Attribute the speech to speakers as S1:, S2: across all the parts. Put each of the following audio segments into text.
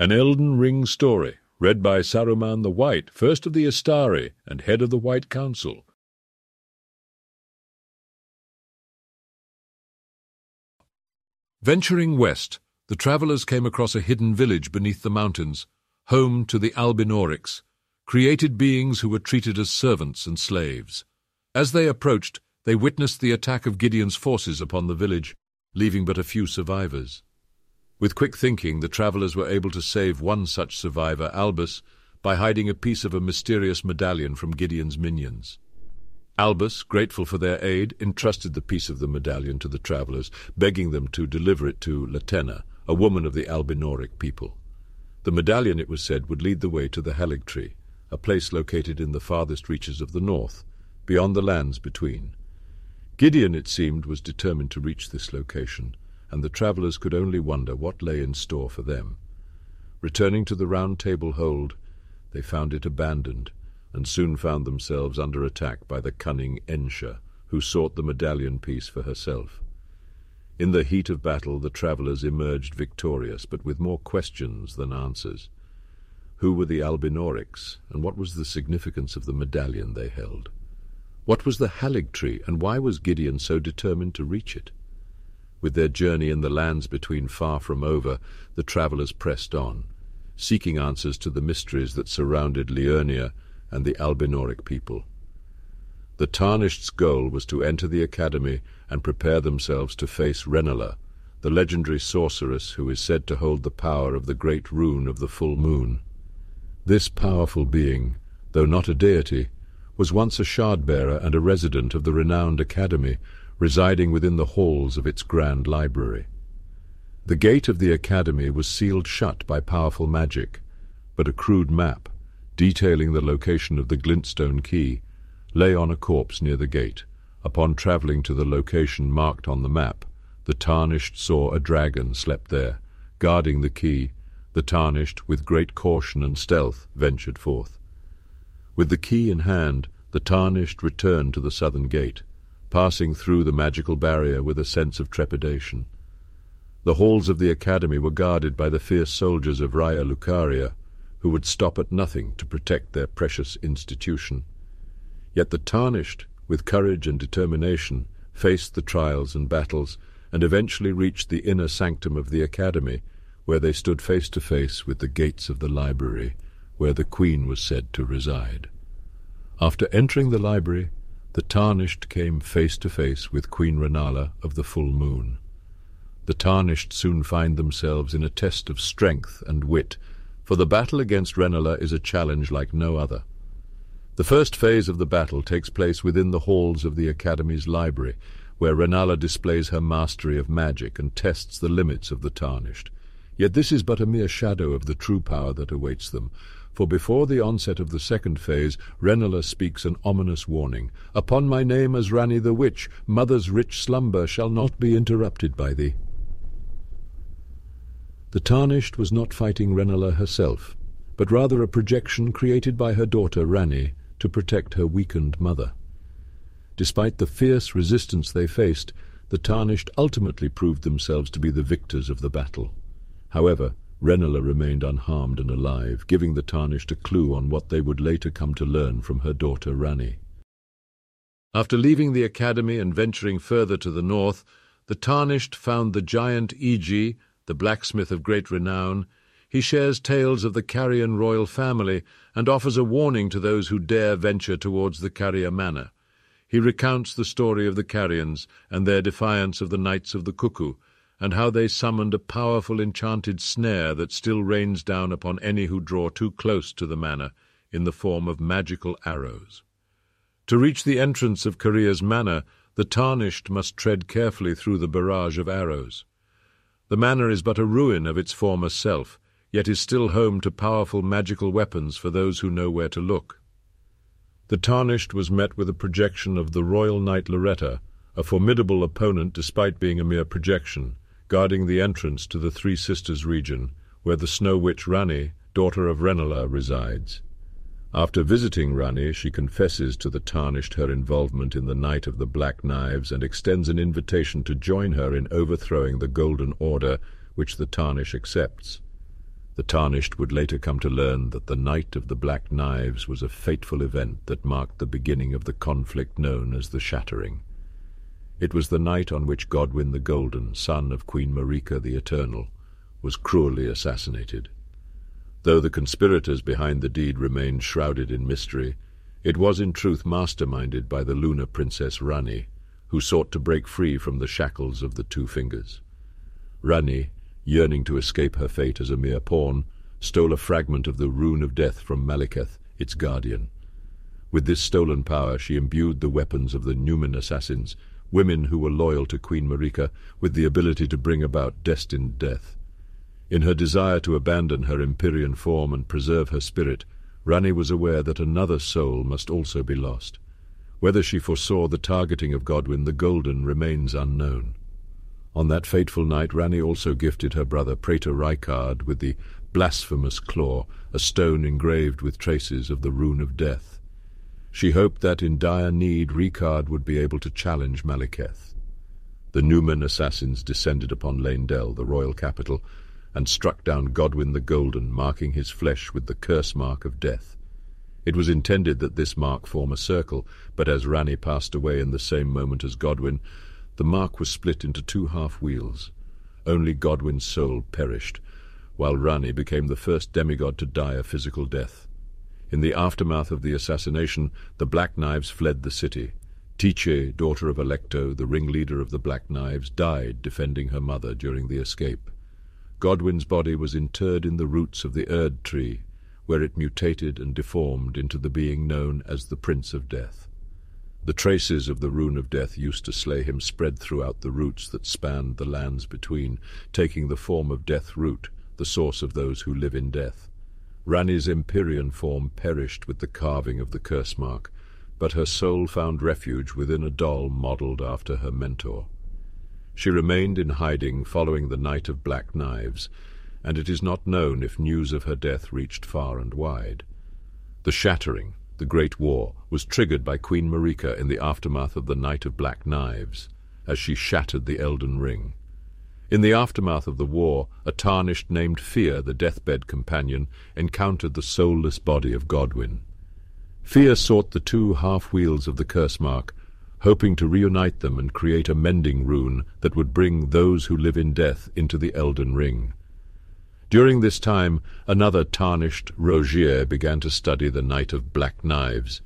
S1: An Elden Ring story, read by Saruman the White, first of the Istari and head of the White Council. Venturing west, the travellers came across a hidden village beneath the mountains, home to the Albinaurics, created beings who were treated as servants and slaves. As they approached, they witnessed the attack of Gideon's forces upon the village, leaving but a few survivors. With quick thinking, the travellers were able to save one such survivor, Albus, by hiding a piece of a mysterious medallion from Gideon's minions. Albus, grateful for their aid, entrusted the piece of the medallion to the travellers, begging them to deliver it to Latenna, a woman of the Albinauric people. The medallion, it was said, would lead the way to the Haligtree, a place located in the farthest reaches of the north, beyond the lands between. Gideon, it seemed, was determined to reach this location, and the travellers could only wonder what lay in store for them. Returning to the round table hold, they found it abandoned, and soon found themselves under attack by the cunning Ensha, who sought the medallion piece for herself. In the heat of battle, the travellers emerged victorious, but with more questions than answers. Who were the Albinaurics, and what was the significance of the medallion they held? What was the Haligtree, and why was Gideon so determined to reach it? With their journey in the lands between far from over, the travellers pressed on, seeking answers to the mysteries that surrounded Liurnia and the Albinauric people. The Tarnished's goal was to enter the academy and prepare themselves to face Rennala, the legendary sorceress who is said to hold the power of the great rune of the full moon. This powerful being, though not a deity, was once a shard-bearer and a resident of the renowned academy, residing within the halls of its grand library. The gate of the academy was sealed shut by powerful magic, but a crude map, detailing the location of the glintstone key, lay on a corpse near the gate. Upon travelling to the location marked on the map, the Tarnished saw a dragon slept there. Guarding the key, the Tarnished, with great caution and stealth, ventured forth. With the key in hand, the Tarnished returned to the southern gate, passing through the magical barrier with a sense of trepidation. The halls of the academy were guarded by the fierce soldiers of Raya Lucaria, who would stop at nothing to protect their precious institution. Yet the tarnished, with courage and determination, faced the trials and battles, and eventually reached the inner sanctum of the academy, where they stood face to face with the gates of the library, where the queen was said to reside. After entering the library, the tarnished came face to face with Queen Rennala of the full moon. The tarnished soon find themselves in a test of strength and wit, for the battle against Rennala is a challenge like no other. The first phase of the battle takes place within the halls of the Academy's library, where Rennala displays her mastery of magic and tests the limits of the Tarnished. Yet this is but a mere shadow of the true power that awaits them, for before the onset of the second phase, Rennala speaks an ominous warning. Upon my name as Ranni the Witch, mother's rich slumber shall not be interrupted by thee. The Tarnished was not fighting Rennala herself, but rather a projection created by her daughter Ranni to protect her weakened mother. Despite the fierce resistance they faced, the Tarnished ultimately proved themselves to be the victors of the battle. However, Rennala remained unharmed and alive, giving the Tarnished a clue on what they would later come to learn from her daughter Ranni. After leaving the academy and venturing further to the north, the Tarnished found the giant Iji the blacksmith of great renown, he shares tales of the Carian royal family and offers a warning to those who dare venture towards the Caria manor. He recounts the story of the Carians and their defiance of the Knights of the Cuckoo, and how they summoned a powerful enchanted snare that still rains down upon any who draw too close to the manor in the form of magical arrows. To reach the entrance of Caria's manor, the tarnished must tread carefully through the barrage of arrows. The manor is but a ruin of its former self, yet is still home to powerful magical weapons for those who know where to look. The Tarnished was met with a projection of the Royal Knight Loretta, a formidable opponent despite being a mere projection, guarding the entrance to the Three Sisters region, where the Snow Witch Ranni, daughter of Rennala, resides. After visiting Ranni, she confesses to the Tarnished her involvement in the Night of the Black Knives and extends an invitation to join her in overthrowing the Golden Order, which the Tarnish accepts. The Tarnished would later come to learn that the Night of the Black Knives was a fateful event that marked the beginning of the conflict known as the Shattering. It was the night on which Godwin the Golden, son of Queen Marika the Eternal, was cruelly assassinated. Though the conspirators behind the deed remained shrouded in mystery, it was in truth masterminded by the lunar princess Ranni, who sought to break free from the shackles of the Two Fingers. Ranni, yearning to escape her fate as a mere pawn, stole a fragment of the Rune of Death from Maliketh, its guardian. With this stolen power she imbued the weapons of the Numen assassins, women who were loyal to Queen Marika, with the ability to bring about destined death. In her desire to abandon her Empyrean form and preserve her spirit, Ranni was aware that another soul must also be lost. Whether she foresaw the targeting of Godwin the Golden remains unknown. On that fateful night, Ranni also gifted her brother Praetor Rykard with the blasphemous claw, a stone engraved with traces of the rune of death. She hoped that in dire need Rykard would be able to challenge Maliketh. The Numen assassins descended upon Leyndell, the royal capital, and struck down Godwin the Golden, marking his flesh with the curse mark of death. It was intended that this mark form a circle, but as Ranni passed away in the same moment as Godwin, the mark was split into two half-wheels. Only Godwin's soul perished, while Ranni became the first demigod to die a physical death. In the aftermath of the assassination, the Black Knives fled the city. Tiche, daughter of Alecto, the ringleader of the Black Knives, died defending her mother during the escape. Godwin's body was interred in the roots of the Erd tree, where it mutated and deformed into the being known as the Prince of Death. The traces of the rune of death used to slay him spread throughout the roots that spanned the lands between, taking the form of death root, the source of those who live in death. Ranni's Empyrean form perished with the carving of the curse mark, but her soul found refuge within a doll modelled after her mentor. She remained in hiding following the Night of Black Knives, and it is not known if news of her death reached far and wide. The shattering, the Great War, was triggered by Queen Marika in the aftermath of the Night of Black Knives, as she shattered the Elden Ring. In the aftermath of the war, a tarnished named Fia, the deathbed companion, encountered the soulless body of Godwin. Fia sought the two half-wheels of the curse mark, hoping to reunite them and create a mending rune that would bring those who live in death into the Elden Ring. During this time, another tarnished Rogier began to study the Night of Black Knives,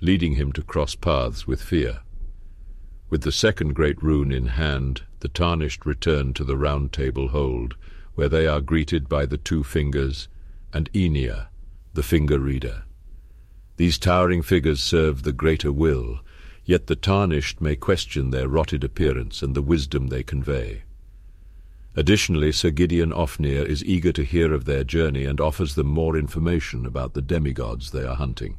S1: leading him to cross paths with Fia. With the second great rune in hand, the tarnished return to the Round Table Hold, where they are greeted by the Two Fingers and Enia, the Finger Reader. These towering figures serve the greater will, yet the tarnished may question their rotted appearance and the wisdom they convey. Additionally, Sir Gideon Ofnir is eager to hear of their journey and offers them more information about the demigods they are hunting.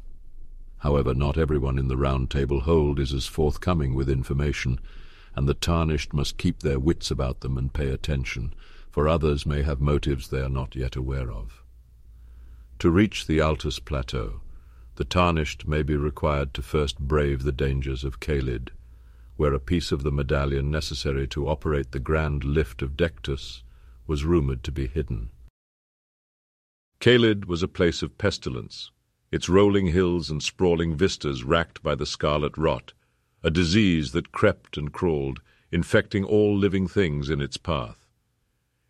S1: However, not everyone in the Round Table Hold is as forthcoming with information, and the tarnished must keep their wits about them and pay attention, for others may have motives they are not yet aware of. To reach the Altus Plateau, the tarnished may be required to first brave the dangers of Caelid, where a piece of the medallion necessary to operate the grand lift of Dectus was rumoured to be hidden. Caelid was a place of pestilence, its rolling hills and sprawling vistas racked by the scarlet rot, a disease that crept and crawled, infecting all living things in its path.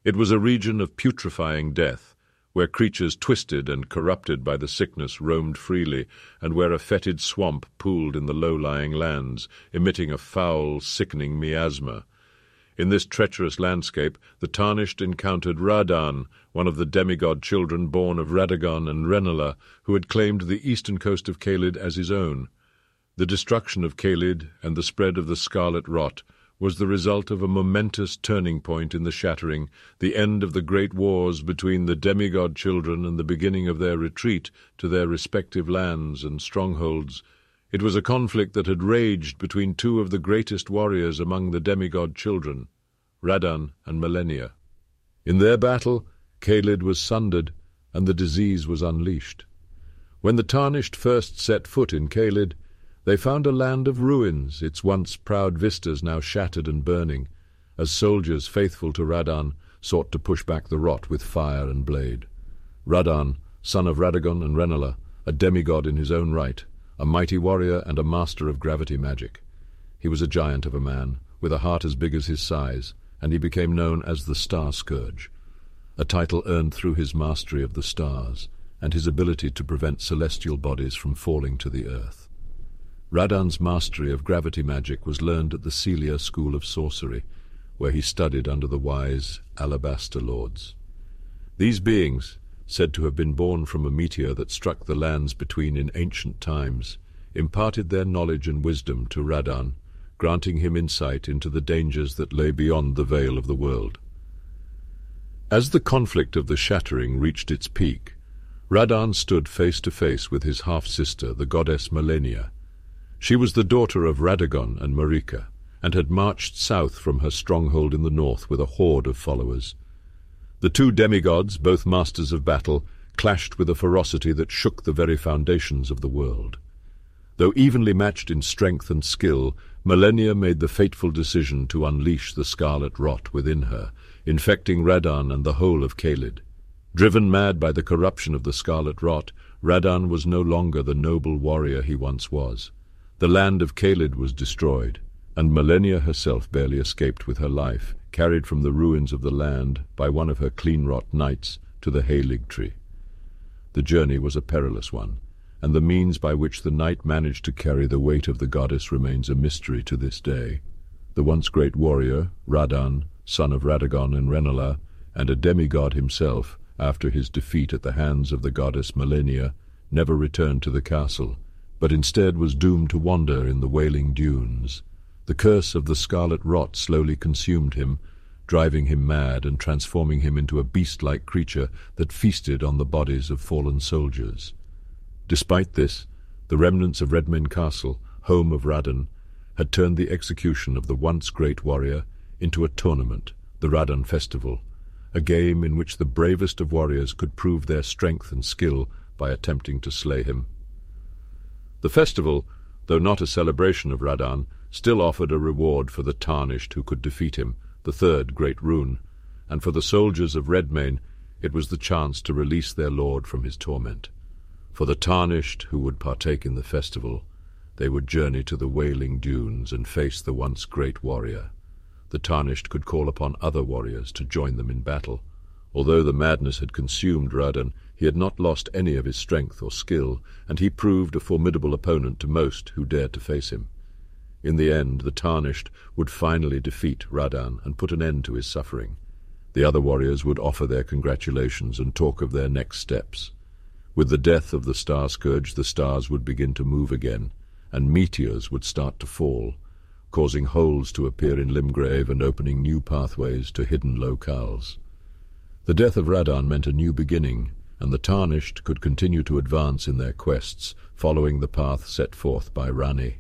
S1: It was a region of putrefying death, where creatures twisted and corrupted by the sickness roamed freely, and where a fetid swamp pooled in the low-lying lands, emitting a foul, sickening miasma. In this treacherous landscape, the Tarnished encountered Radahn, one of the demigod children born of Radagon and Rennala, who had claimed the eastern coast of Caelid as his own. The destruction of Caelid and the spread of the scarlet rot was the result of a momentous turning point in the shattering, the end of the great wars between the demigod children and the beginning of their retreat to their respective lands and strongholds. It was a conflict that had raged between two of the greatest warriors among the demigod children, Radahn and Malenia. In their battle, Caelid was sundered, and the disease was unleashed. When the Tarnished first set foot in Caelid, they found a land of ruins, its once proud vistas now shattered and burning, as soldiers faithful to Radahn sought to push back the rot with fire and blade. Radahn, son of Radagon and Rennala, a demigod in his own right, a mighty warrior and a master of gravity magic. He was a giant of a man, with a heart as big as his size, and he became known as the Star Scourge, a title earned through his mastery of the stars and his ability to prevent celestial bodies from falling to the earth. Radahn's mastery of gravity magic was learned at the Sellia School of Sorcery, where he studied under the wise Alabaster Lords. These beings, said to have been born from a meteor that struck the lands between in ancient times, imparted their knowledge and wisdom to Radahn, granting him insight into the dangers that lay beyond the veil of the world. As the conflict of the Shattering reached its peak, Radahn stood face to face with his half-sister, the goddess Malenia. She was the daughter of Radagon and Marika, and had marched south from her stronghold in the north with a horde of followers. The two demigods, both masters of battle, clashed with a ferocity that shook the very foundations of the world. Though evenly matched in strength and skill, Malenia made the fateful decision to unleash the scarlet rot within her, infecting Radahn and the whole of Caelid. Driven mad by the corruption of the scarlet rot, Radahn was no longer the noble warrior he once was. The land of Caelid was destroyed, and Malenia herself barely escaped with her life, carried from the ruins of the land by one of her Cleanrot knights to the Halig tree. The journey was a perilous one, and the means by which the knight managed to carry the weight of the goddess remains a mystery to this day. The once great warrior, Radahn, son of Radagon and Rennala, and a demigod himself, after his defeat at the hands of the goddess Malenia, never returned to the castle, but instead was doomed to wander in the wailing dunes, the curse of the scarlet rot slowly consumed him, driving him mad and transforming him into a beast-like creature that feasted on the bodies of fallen soldiers. Despite this, the remnants of Redmane Castle, home of Radahn, had turned the execution of the once great warrior into a tournament, the Radahn Festival, a game in which the bravest of warriors could prove their strength and skill by attempting to slay him. The festival, though not a celebration of Radahn, still offered a reward for the tarnished who could defeat him, the third great rune, and for the soldiers of Redmane it was the chance to release their lord from his torment. For the tarnished who would partake in the festival, they would journey to the wailing dunes and face the once great warrior. The tarnished could call upon other warriors to join them in battle. Although the madness had consumed Radahn, he had not lost any of his strength or skill, and he proved a formidable opponent to most who dared to face him. In the end, the Tarnished would finally defeat Radahn and put an end to his suffering. The other warriors would offer their congratulations and talk of their next steps. With the death of the Star Scourge, the stars would begin to move again, and meteors would start to fall, causing holes to appear in Limgrave and opening new pathways to hidden locales. The death of Radahn meant a new beginning, and the Tarnished could continue to advance in their quests, following the path set forth by Ranni.